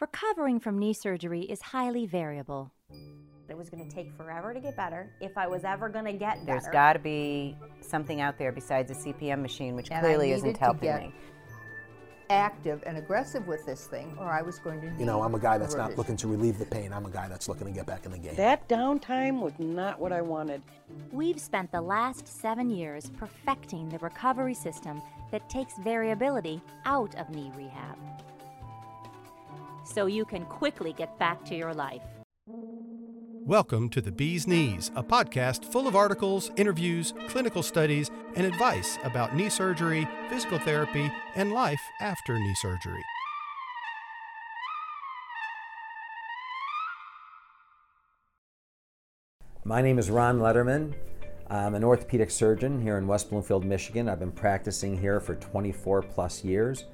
Recovering from knee surgery is highly variable. It was going to take forever to get better if I was ever going to get better. There's got to be something out there besides a CPM machine, which And clearly isn't to helping get me. active and aggressive with this thing, or I was going to. You know, I'm a guy that's not looking to relieve the pain. I'm a guy that's looking to get back in the game. That downtime was not what I wanted. We've spent the last seven years perfecting the recovery system that takes variability out of knee rehab. So you can quickly get back to your life. Welcome to The Bee's Knees, a podcast full of articles, interviews, clinical studies, and advice about knee surgery, physical therapy, and life after knee surgery. My name is Ron Lederman. I'm an orthopedic surgeon here in West Bloomfield, Michigan. I've been practicing here for 24 plus years.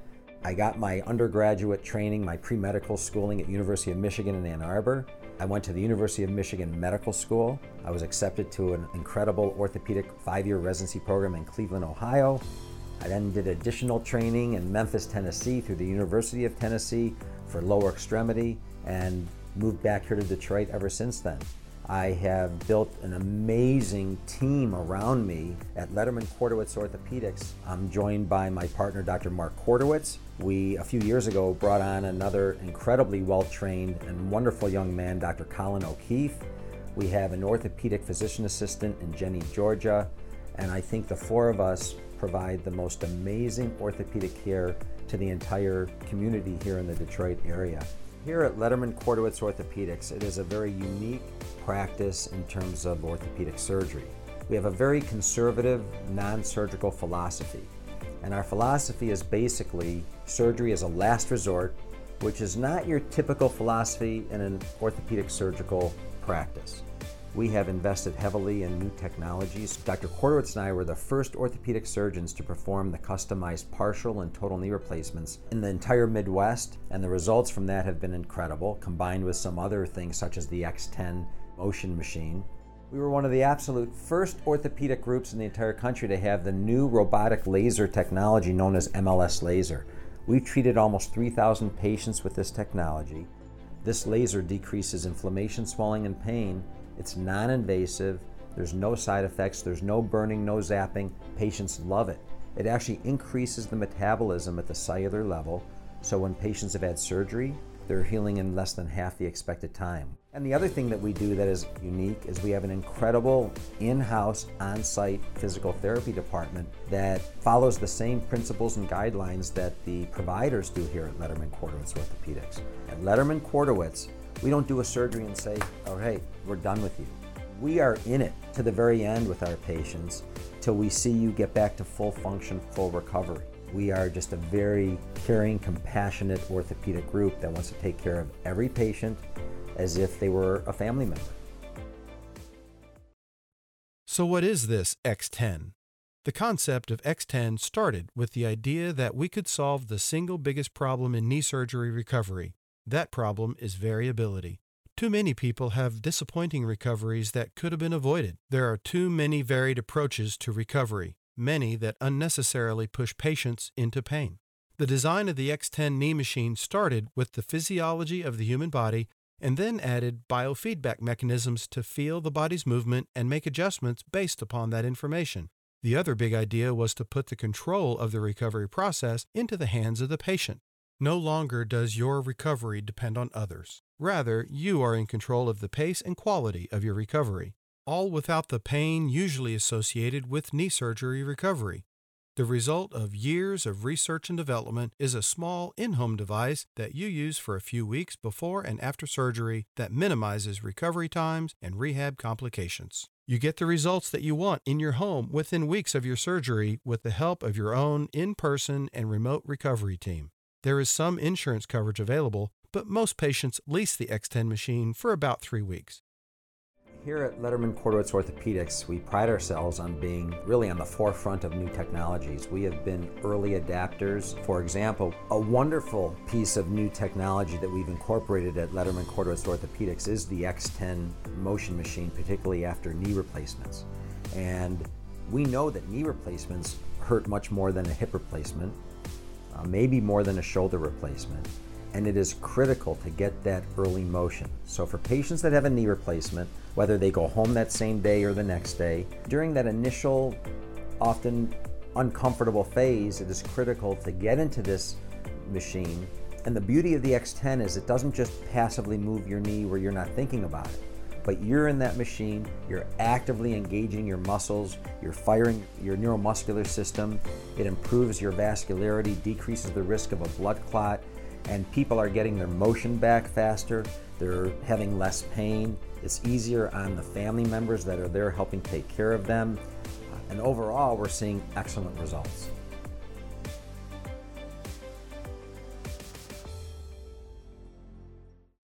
I got my undergraduate training, my pre-medical schooling at University of Michigan in Ann Arbor. I went to the University of Michigan Medical School. I was accepted to an incredible orthopedic five-year residency program in Cleveland, Ohio. I then did additional training in Memphis, Tennessee through the University of Tennessee for lower extremity and moved back here to Detroit ever since then. I have built an amazing team around me at Lederman Kwartowitz Orthopedics. I'm joined by my partner, Dr. Mark Kwartowitz. We, a few years ago, brought on another incredibly well trained and wonderful young man, Dr. Colin O'Keefe. We have an orthopedic physician assistant in Jenny, Georgia. And I think the four of us provide the most amazing orthopedic care to the entire community here in the Detroit area. Here at Lederman Kwartowitz Orthopedics, it is a very unique practice in terms of orthopedic surgery. We have a very conservative, non surgical philosophy. And our philosophy is basically surgery as a last resort, which is not your typical philosophy in an orthopedic surgical practice. We have invested heavily in new technologies. Dr. Kwartowitz and I were the first orthopedic surgeons to perform the customized partial and total knee replacements in the entire Midwest, and the results from that have been incredible, combined with some other things such as the X10 motion machine. We were one of the absolute first orthopedic groups in the entire country to have the new robotic laser technology known as MLS laser. We've treated almost 3,000 patients with this technology. This laser decreases inflammation, swelling, and pain. It's non invasive, there's no side effects, there's no burning, no zapping. Patients love it. It actually increases the metabolism at the cellular level, so when patients have had surgery, they're healing in less than half the expected time. And the other thing that we do that is unique is we have an incredible in house, on site physical therapy department that follows the same principles and guidelines that the providers do here at Lederman Kwartowitz Orthopedics. At Lederman Kwartowitz, we don't do a surgery and say, oh, hey, we're done with you. We are in it to the very end with our patients till we see you get back to full function, full recovery. We are just a very caring, compassionate orthopedic group that wants to take care of every patient as if they were a family member. So, what is this X10? The concept of X10 started with the idea that we could solve the single biggest problem in knee surgery recovery. That problem is variability. Too many people have disappointing recoveries that could have been avoided. There are too many varied approaches to recovery, many that unnecessarily push patients into pain. The design of the X10 knee machine started with the physiology of the human body and then added biofeedback mechanisms to feel the body's movement and make adjustments based upon that information. The other big idea was to put the control of the recovery process into the hands of the patient. No longer does your recovery depend on others. Rather, you are in control of the pace and quality of your recovery, all without the pain usually associated with knee surgery recovery. The result of years of research and development is a small in home device that you use for a few weeks before and after surgery that minimizes recovery times and rehab complications. You get the results that you want in your home within weeks of your surgery with the help of your own in person and remote recovery team. There is some insurance coverage available, but most patients lease the X10 machine for about three weeks. Here at Lederman Kwartowitz Orthopedics, we pride ourselves on being really on the forefront of new technologies. We have been early adapters. For example, a wonderful piece of new technology that we've incorporated at Lederman Kwartowitz Orthopedics is the X10 motion machine, particularly after knee replacements. And we know that knee replacements hurt much more than a hip replacement, uh, maybe more than a shoulder replacement. and it is critical to get that early motion. So, for patients that have a knee replacement, whether they go home that same day or the next day, during that initial, often uncomfortable phase, it is critical to get into this machine. And the beauty of the X10 is it doesn't just passively move your knee where you're not thinking about it but you're in that machine, you're actively engaging your muscles, you're firing your neuromuscular system, it improves your vascularity, decreases the risk of a blood clot, and people are getting their motion back faster, they're having less pain, it's easier on the family members that are there helping take care of them, and overall, we're seeing excellent results.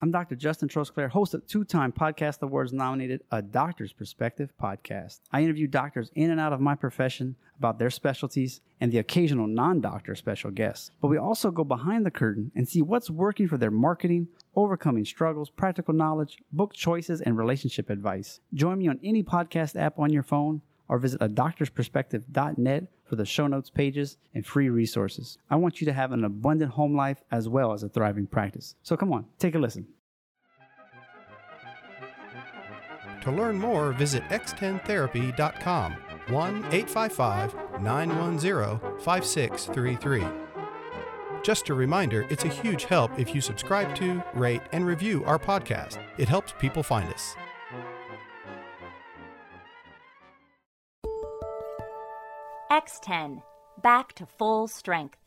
I'm Dr. Justin Trosclair, host of two time Podcast Awards nominated A Doctor's Perspective podcast. I interview doctors in and out of my profession about their specialties and the occasional non doctor special guests. But we also go behind the curtain and see what's working for their marketing, overcoming struggles, practical knowledge, book choices, and relationship advice. Join me on any podcast app on your phone or visit a doctorsperspective.net for the show notes pages and free resources. I want you to have an abundant home life as well as a thriving practice. So come on, take a listen. To learn more, visit x10therapy.com 1 855 910 5633. Just a reminder, it's a huge help if you subscribe to, rate, and review our podcast. It helps people find us. X10, back to full strength.